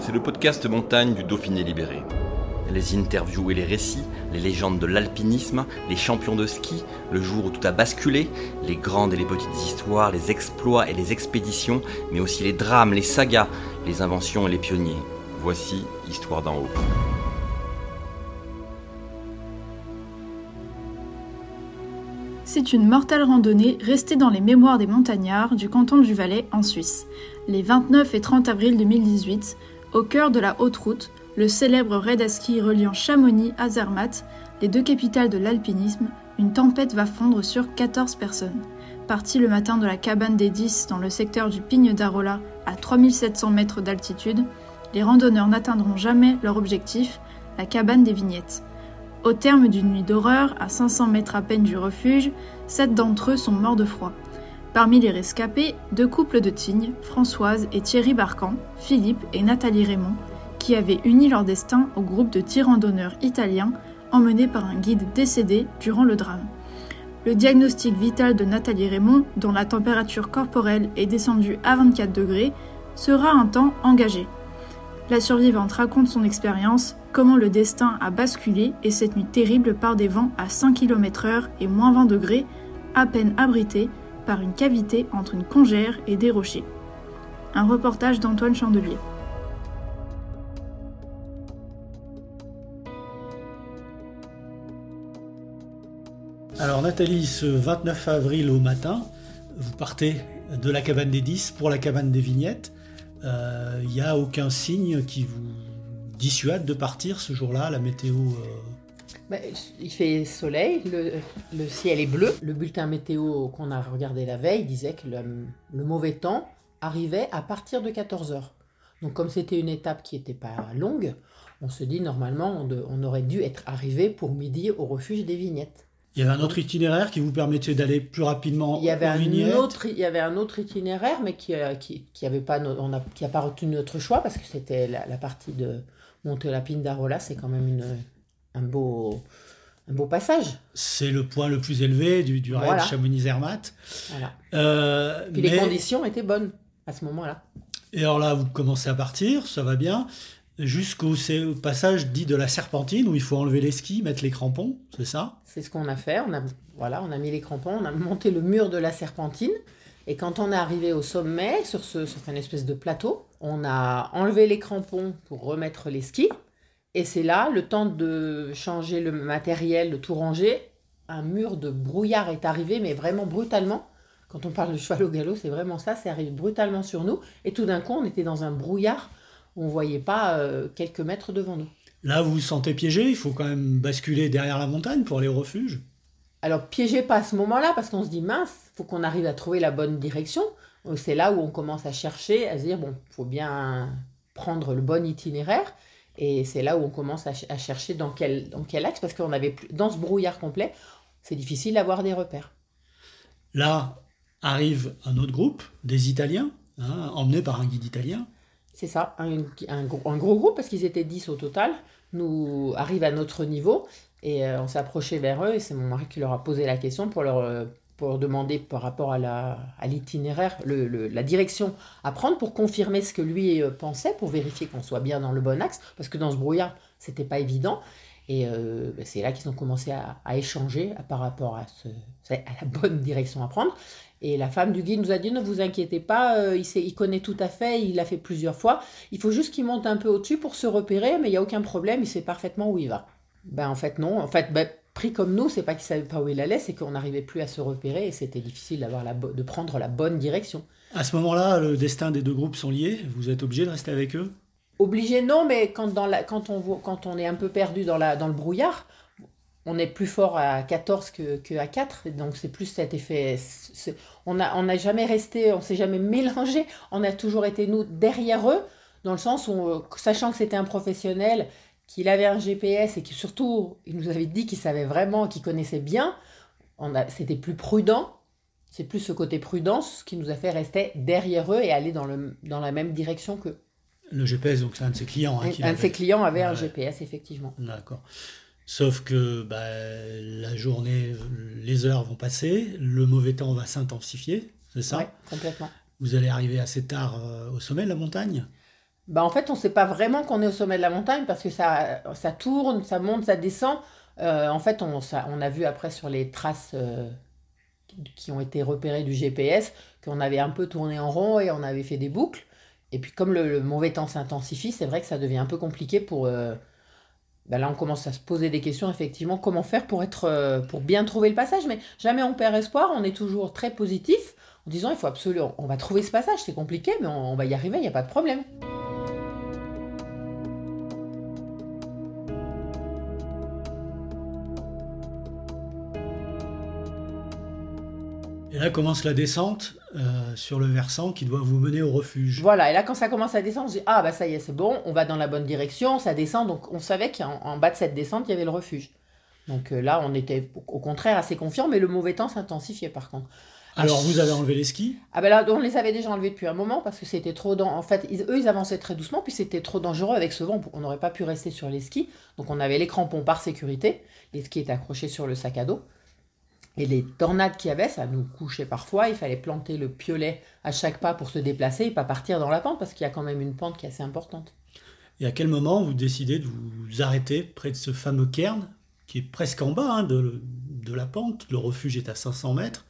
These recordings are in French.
C'est le podcast montagne du Dauphiné libéré. Les interviews et les récits, les légendes de l'alpinisme, les champions de ski, le jour où tout a basculé, les grandes et les petites histoires, les exploits et les expéditions, mais aussi les drames, les sagas, les inventions et les pionniers. Voici Histoire d'en haut. C'est une mortelle randonnée restée dans les mémoires des montagnards du canton du Valais en Suisse. Les 29 et 30 avril 2018, au cœur de la Haute Route, le célèbre raid à ski reliant Chamonix à Zermatt, les deux capitales de l'alpinisme, une tempête va fondre sur 14 personnes. Partis le matin de la cabane des 10 dans le secteur du Pigne d'Arola à 3700 mètres d'altitude, les randonneurs n'atteindront jamais leur objectif, la cabane des vignettes. Au terme d'une nuit d'horreur, à 500 mètres à peine du refuge, sept d'entre eux sont morts de froid. Parmi les rescapés, deux couples de Tignes, Françoise et Thierry Barcan, Philippe et Nathalie Raymond, qui avaient uni leur destin au groupe de tir randonneurs italiens emmené par un guide décédé durant le drame. Le diagnostic vital de Nathalie Raymond, dont la température corporelle est descendue à 24 degrés, sera un temps engagé. La survivante raconte son expérience, comment le destin a basculé et cette nuit terrible par des vents à 5 km/h et moins 20 degrés, à peine abritée par une cavité entre une congère et des rochers. Un reportage d'Antoine Chandelier. Alors Nathalie, ce 29 avril au matin, vous partez de la cabane des 10 pour la cabane des vignettes. Il euh, n'y a aucun signe qui vous dissuade de partir ce jour-là, la météo euh, bah, Il fait soleil, le, ciel est bleu. Le bulletin météo qu'on a regardé la veille disait que le, mauvais temps arrivait à partir de 14h. Donc comme c'était une étape qui n'était pas longue, on se dit normalement on aurait dû être arrivé pour midi au refuge des vignettes. Il y avait un autre itinéraire qui vous permettait d'aller plus rapidement il y avait un autre Il y avait un autre itinéraire, mais qui n'a qui, qui avait pas, on a, qui a pas retenu notre choix parce que c'était la, partie de monter la pine d'Arola, c'est quand même une, un, beau, un beau passage. C'est le point le plus élevé du, du raid Chamonix-Zermatt. Voilà. Euh, Puis les conditions étaient bonnes à ce moment-là. Et alors là, vous commencez à partir, ça va bien jusqu'au passage dit de la serpentine où il faut enlever les skis, mettre les crampons, c'est ça? C'est ce qu'on a fait. On a, voilà, on a mis les crampons, on a monté le mur de la serpentine. Et quand on est arrivé au sommet, sur, ce, sur une espèce de plateau, on a enlevé les crampons pour remettre les skis. Et c'est là, le temps de changer le matériel, de tout ranger, un mur de brouillard est arrivé, mais vraiment brutalement. Quand on parle de cheval au galop, c'est vraiment ça, c'est arrivé brutalement sur nous. Et tout d'un coup, on était dans un brouillard on ne voyait pas euh, quelques mètres devant nous. Là, vous vous sentez piégé Il faut quand même basculer derrière la montagne pour aller au refuge Alors, piégé pas à ce moment-là, parce qu'on se dit, mince, faut qu'on arrive à trouver la bonne direction. C'est là où on commence à chercher, à se dire, bon, faut bien prendre le bon itinéraire. Et c'est là où on commence à, chercher dans quel, dans quel axe, parce qu'on avait plus, dans ce brouillard complet, c'est difficile d'avoir des repères. Là arrive un autre groupe, des Italiens, hein, emmenés par un guide italien. C'est ça, un, un, gros, groupe, parce qu'ils étaient 10 au total, nous arrivent à notre niveau, et euh, on s'est approché vers eux, et c'est mon mari qui leur a posé la question pour leur, euh, pour demander par rapport à l'itinéraire, la direction à prendre, pour confirmer ce que lui euh, pensait, pour vérifier qu'on soit bien dans le bon axe, parce que dans ce brouillard, c'était pas évident. Et ben, c'est là qu'ils ont commencé à, échanger par rapport à, la bonne direction à prendre. Et la femme du guide nous a dit ne vous inquiétez pas, euh, il, il connaît tout à fait, il l'a fait plusieurs fois. Il faut juste qu'il monte un peu au-dessus pour se repérer, mais il n'y a aucun problème, il sait parfaitement où il va. Ben en fait non, en fait ben, pris comme nous, c'est pas qu'il savait pas où il allait, c'est qu'on n'arrivait plus à se repérer et c'était difficile d'avoir la de prendre la bonne direction. À ce moment-là, le destin des deux groupes sont liés. Vous êtes obligé de rester avec eux? Obligé non, mais quand, dans la, quand, on, quand on est un peu perdu dans, la, dans le brouillard, on est plus fort à 14 que, que à 4, donc c'est plus cet effet. on n'a on n'a jamais resté, on s'est jamais mélangé, on a toujours été nous derrière eux, dans le sens où, euh, sachant que c'était un professionnel, qu'il avait un GPS et que surtout, il nous avait dit qu'il savait vraiment, qu'il connaissait bien, on a- c'était plus prudent. C'est plus ce côté prudence qui nous a fait rester derrière eux et aller dans, le, dans la même direction que Le GPS, donc c'est un de ses clients. hein, un de ses clients avait un. GPS, effectivement. D'accord. Sauf que bah, la journée, les heures vont passer, le mauvais temps va s'intensifier, c'est ça? Ouais, complètement. Vous allez arriver assez tard euh, au sommet de la montagne? Bah, en fait, on ne sait pas vraiment qu'on est au sommet de la montagne parce que ça, ça tourne, ça monte, ça descend. Euh, en fait, on, a vu après sur les traces euh, qui ont été repérées du GPS qu'on avait un peu tourné en rond et on avait fait des boucles. Et puis comme le, mauvais temps s'intensifie, c'est vrai que ça devient un peu compliqué pour... euh, bah là, on commence à se poser des questions, effectivement, comment faire pour, être, pour bien trouver le passage. Mais jamais on perd espoir, on est toujours très positif en disant, il faut absolument, on va trouver ce passage, c'est compliqué, mais on va y arriver, il n'y a pas de problème. Et là commence la descente euh, sur le versant qui doit vous mener au refuge. Voilà, et là, quand ça commence à descendre, je dis Ah, bah ça y est, c'est bon, on va dans la bonne direction, ça descend. Donc, on savait qu'en en bas de cette descente, il y avait le refuge. Donc euh, là, on était au contraire assez confiants, mais le mauvais temps s'intensifiait par contre. Alors vous avez enlevé les skis? Ah, ben là, on les avait déjà enlevés depuis un moment parce que c'était trop. dan- En fait, ils- eux, ils avançaient très doucement, puis c'était trop dangereux avec ce vent. On n'aurait pas pu rester sur les skis. Donc, on avait les crampons par sécurité. Les skis étaient accrochés sur le sac à dos. Et les tornades qu'il y avait, ça nous couchait parfois. Il fallait planter le piolet à chaque pas pour se déplacer et pas partir dans la pente parce qu'il y a quand même une pente qui est assez importante. Et à quel moment vous décidez de vous arrêter près de ce fameux cairn qui est presque en bas hein, de, de la pente? Le refuge est à 500 mètres.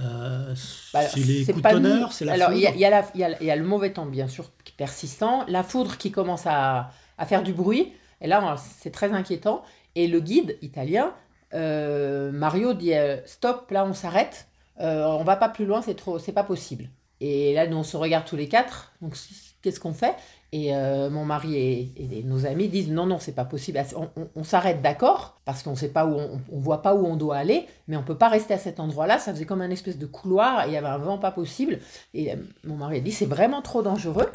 Euh, Bah, c'est les coups pas de tonnerre, c'est la Alors, il y, a- y y y le mauvais temps, bien sûr, qui est persistant, la foudre qui commence à, à faire du bruit, et là, c'est très inquiétant. Et le guide italien, euh, Mario, dit euh, Stop, là, on s'arrête, euh, on va pas plus loin, c'est trop, c'est pas possible. Et là, nous, on se regarde tous les quatre, donc qu'est-ce qu'on fait? Et mon mari et, nos amis disent non, non, c'est pas possible. On, on- s'arrête d'accord? Parce qu'on sait pas où on, voit pas où on doit aller, mais on peut pas rester à cet endroit-là. Ça faisait comme un espèce de couloir. Il y avait un vent pas possible. Et mon mari a dit c'est vraiment trop dangereux.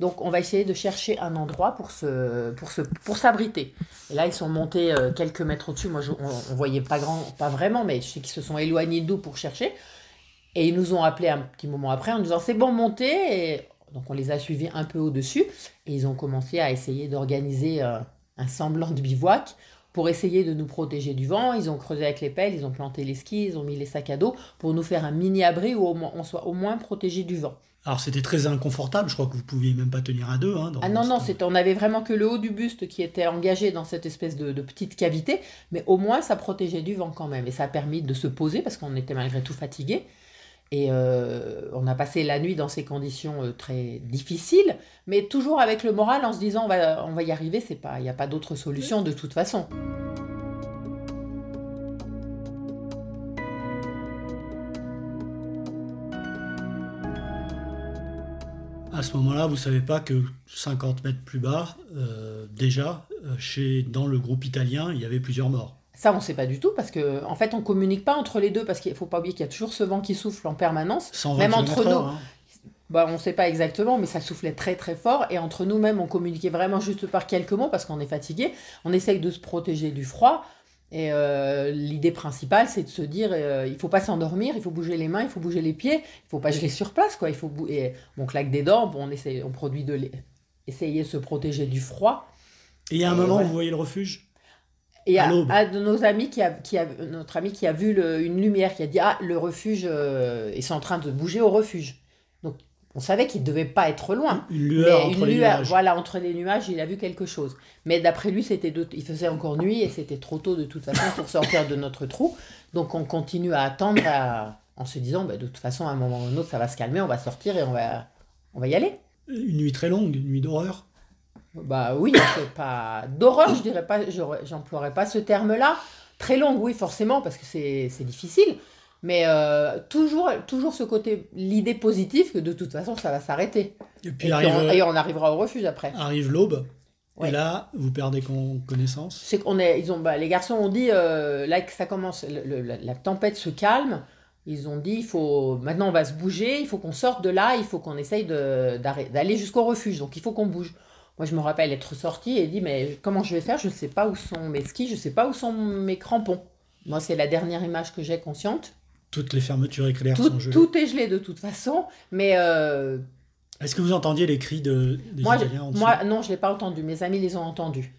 Donc on va essayer de chercher un endroit pour se pour se pour s'abriter. Et là ils sont montés euh, quelques mètres au-dessus. Moi je, on, on voyait pas grand, pas vraiment, mais je sais qu'ils se sont éloignés d'où pour chercher. Et ils nous ont appelé un petit moment après en nous disant c'est bon montez. Donc on les a suivis un peu au-dessus et ils ont commencé à essayer d'organiser euh, un semblant de bivouac pour essayer de nous protéger du vent. Ils ont creusé avec les pelles, ils ont planté les skis, ils ont mis les sacs à dos pour nous faire un mini abri où on soit au moins protégé du vent. Alors c'était très inconfortable, je crois que vous pouviez même pas tenir à deux. Hein, dans Ah non, non, c'était, on avait vraiment que le haut du buste qui était engagé dans cette espèce de, de petite cavité, mais au moins ça protégeait du vent quand même. Et ça a permis de se poser parce qu'on était malgré tout fatigué. Et euh, on a passé la nuit dans ces conditions euh, très difficiles, mais toujours avec le moral en se disant on va, on va y arriver, c'est pas, il n'y a pas d'autre solution de toute façon. À ce moment-là, vous savez pas que 50 mètres plus bas, euh, déjà, euh, chez, dans le groupe italien, il y avait plusieurs morts. Ça, on ne sait pas du tout parce que en fait, on communique pas entre les deux parce qu'il faut pas oublier qu'il y a toujours ce vent qui souffle en permanence. 120 Même entre nous, heure, hein. Bah, on ne sait pas exactement, mais ça soufflait très très fort. Et entre nous-mêmes, on communiquait vraiment juste par quelques mots parce qu'on est fatigué. On essaye de se protéger du froid. Et euh, l'idée principale, c'est de se dire, euh, il faut pas s'endormir, il faut bouger les mains, il faut bouger les pieds, il faut pas geler sur place, quoi. Il faut et on claque des dents, bon, on essaye, on produit de l'é- essayer de se protéger du froid. Et il y a un Et moment voilà. où vous voyez le refuge? Et À à, l'aube. un de nos amis qui a, qui a- notre ami qui a vu le- une lumière, qui a dit ah le refuge, euh, ils sont en train de bouger au refuge. On savait qu'il devait pas être loin. Une lueur Mais entre une les lueur, nuages. Voilà, entre les nuages, il a vu quelque chose. Mais d'après lui, c'était de- il faisait encore nuit et c'était trop tôt de toute façon pour sortir de notre trou. Donc on continue à attendre à- en se disant, bah, de toute façon, à un moment ou à un autre, ça va se calmer, on va sortir et on va, on va y aller. Une nuit très longue, une nuit d'horreur. Bah oui, c'est pas d'horreur, je dirais pas, j'emploierais pas ce terme-là. Très longue, oui, forcément, parce que c'est difficile. Mais euh, toujours, toujours ce côté, l'idée positive que de toute façon, ça va s'arrêter. Et Et, puis puis arrive, on, et on arrivera au refuge après. arrive l'aube. Et là, vous perdez con- connaissance C'est qu'on est, ils ont, bah, les garçons ont dit, euh, là que ça commence, le- le- la, la tempête se calme. Ils ont dit, il faut, maintenant on va se bouger, il faut qu'on sorte de là, il faut qu'on essaye d'aller jusqu'au refuge. Donc il faut qu'on bouge. Moi, je me rappelle être sortie et dit, mais comment je vais faire? Je ne sais pas où sont mes skis, je ne sais pas où sont mes crampons. Moi, c'est la dernière image que j'ai consciente. Toutes les fermetures éclair Tout, sont gelées. tout est gelé de toute façon, mais euh, Est-ce que vous entendiez les cris de, des moi, Italiens en moi, non, je ne l'ai pas entendu. Mes amis les ont entendus.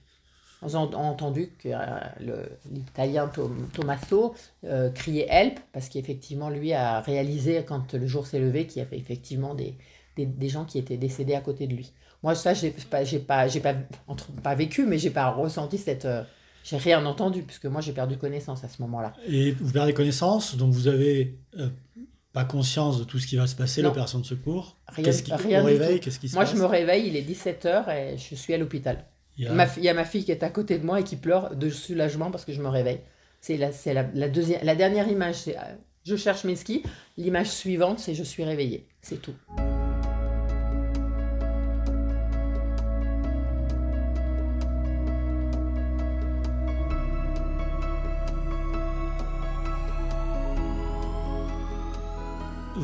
Ils ont ont entendu que euh, l'Italien Tom- Tommaso euh, criait help parce qu'effectivement, lui a réalisé quand le jour s'est levé qu'il y avait effectivement des, des, des gens qui étaient décédés à côté de lui. Moi, ça, j'ai pas, j'ai pas, j'ai pas, entre- pas vécu, mais j'ai pas ressenti cette. J'ai rien entendu puisque moi, j'ai perdu connaissance à ce moment-là. Et vous perdez connaissance, donc vous avez euh, pas conscience de tout ce qui va se passer, l'opération de secours. Rien- Qu'est-ce qui, rien au réveil, qu'est-ce qui se Moi, passe je me réveille, il est 17h et je suis à l'hôpital. Il y a- Ma fi- Il y a ma fille qui est à côté de moi et qui pleure de soulagement parce que je me réveille. C'est la, c'est la, la deuxième, la dernière image, c'est euh, je cherche mes skis. L'image suivante, c'est je suis réveillée. C'est tout.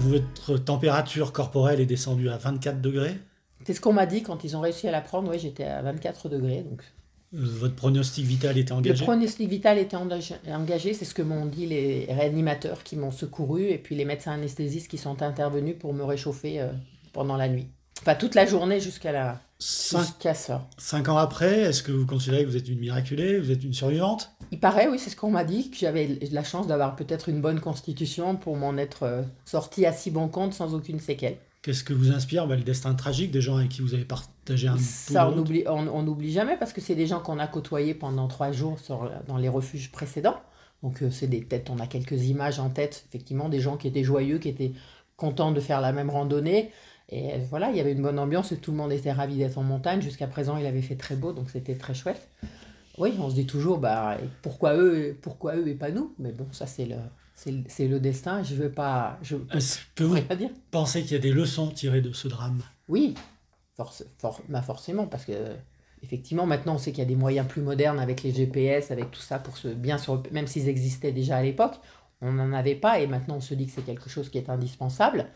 Votre température corporelle est descendue à 24 degrés. C'est ce qu'on m'a dit quand ils ont réussi à la prendre. Oui, j'étais à 24 degrés. Donc. Euh, Votre pronostic vital était Le engagé. pronostic vital était engagé, c'est ce que m'ont dit les réanimateurs qui m'ont secouru et puis les médecins anesthésistes qui sont intervenus pour me réchauffer euh, pendant la nuit. Enfin, toute la journée jusqu'à la Cinq, jusqu'à ça. cinq ans après, est-ce que vous considérez que vous êtes une miraculée, vous êtes une survivante? Il paraît, oui, c'est ce qu'on m'a dit, que j'avais la chance d'avoir peut-être une bonne constitution pour m'en être euh, sortie à si bon compte sans aucune séquelle. Qu'est-ce que vous inspire bah, Le destin tragique des gens avec qui vous avez partagé un Ça, on route. oublie, on on n'oublie jamais parce que c'est des gens qu'on a côtoyés pendant trois jours sur, dans les refuges précédents. Donc, euh, c'est des têtes, on a quelques images en tête, effectivement, des gens qui étaient joyeux, qui étaient contents de faire la même randonnée. Et euh, voilà, il y avait une bonne ambiance et tout le monde était ravi d'être en montagne. Jusqu'à présent, il avait fait très beau, donc c'était très chouette. Oui, on se dit toujours, bah, pourquoi eux, pourquoi eux et pas nous? Mais bon, ça, c'est le, c'est le, destin. Je veux pas. Je Est-ce que vous dire. pensez qu'il y a des leçons tirées de ce drame? Oui, force, for- bah forcément, parce que effectivement, maintenant, on sait qu'il y a des moyens plus modernes avec les GPS, avec tout ça, pour se bien rep- même s'ils existaient déjà à l'époque, on n'en avait pas, et maintenant, on se dit que c'est quelque chose qui est indispensable.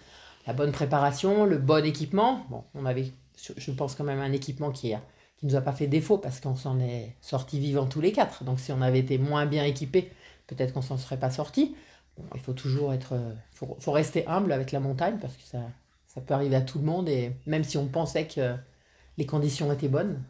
La bonne préparation, le bon équipement. Bon, on avait, je pense quand même un équipement qui a qui nous a pas fait défaut parce qu'on s'en est sortis vivants tous les quatre. Donc si on avait été moins bien équipés, peut-être qu'on s'en serait pas sortis. Il faut toujours être, euh, faut, faut rester humble avec la montagne parce que ça, ça peut arriver à tout le monde et même si on pensait que les conditions étaient bonnes,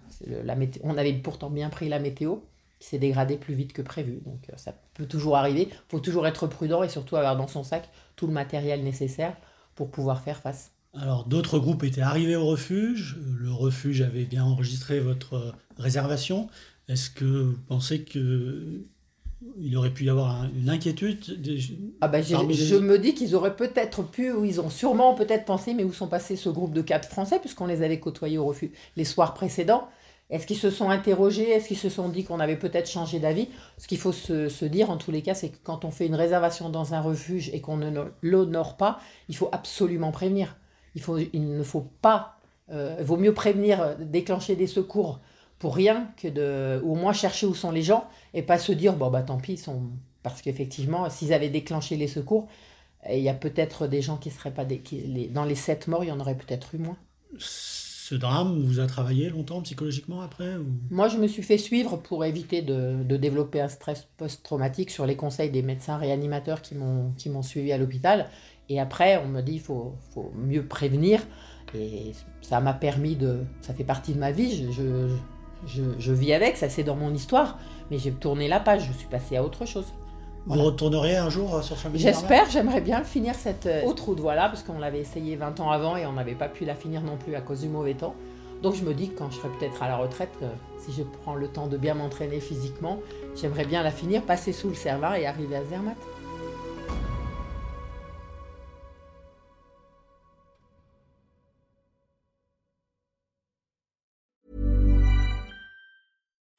on avait pourtant bien pris la météo qui s'est dégradée plus vite que prévu. Donc euh, ça peut toujours arriver. Il faut toujours être prudent et surtout avoir dans son sac tout le matériel nécessaire pour pouvoir faire face. Alors, d'autres groupes étaient arrivés au refuge. Le refuge avait bien enregistré votre euh, réservation. Est-ce que vous pensez que il aurait pu y avoir un- une inquiétude des- Ah bah, les- Je me dis qu'ils auraient peut-être pu, ou ils ont sûrement peut-être pensé, mais où sont passés ce groupe de quatre Français, puisqu'on les avait côtoyés au refuge les soirs précédents Est-ce qu'ils se sont interrogés? Est-ce qu'ils se sont dit qu'on avait peut-être changé d'avis? Ce qu'il faut se, se dire, en tous les cas, c'est que quand on fait une réservation dans un refuge et qu'on ne l'honore pas, il faut absolument prévenir. Il, faut, il ne faut pas... euh, il vaut mieux prévenir, déclencher des secours pour rien que de... Ou au moins chercher où sont les gens et pas se dire, bon bah tant pis, ils sont... Parce qu'effectivement, s'ils avaient déclenché les secours, il y a peut-être des gens qui seraient pas... Des... qui- les- Dans les sept morts, il y en aurait peut-être eu moins. Ce drame vous a travaillé longtemps psychologiquement après ou- Moi, je me suis fait suivre pour éviter de, de développer un stress post-traumatique sur les conseils des médecins réanimateurs qui m'ont qui m'ont suivi à l'hôpital. Et après, on me dit il faut, faut mieux prévenir. Et ça m'a permis de. Ça fait partie de ma vie. Je, je, je, je vis avec, ça c'est dans mon histoire. Mais j'ai tourné la page, je suis passée à autre chose. Vous Voilà. retourneriez un jour euh, sur chemin J'espère, j'aimerais bien finir cette euh, autre route, voilà, parce qu'on l'avait essayé 20 ans avant et on n'avait pas pu la finir non plus à cause du mauvais temps. Donc je me dis que quand je serai peut-être à la retraite, euh, si je prends le temps de bien m'entraîner physiquement, j'aimerais bien la finir, passer sous le Cervin et arriver à Zermatt.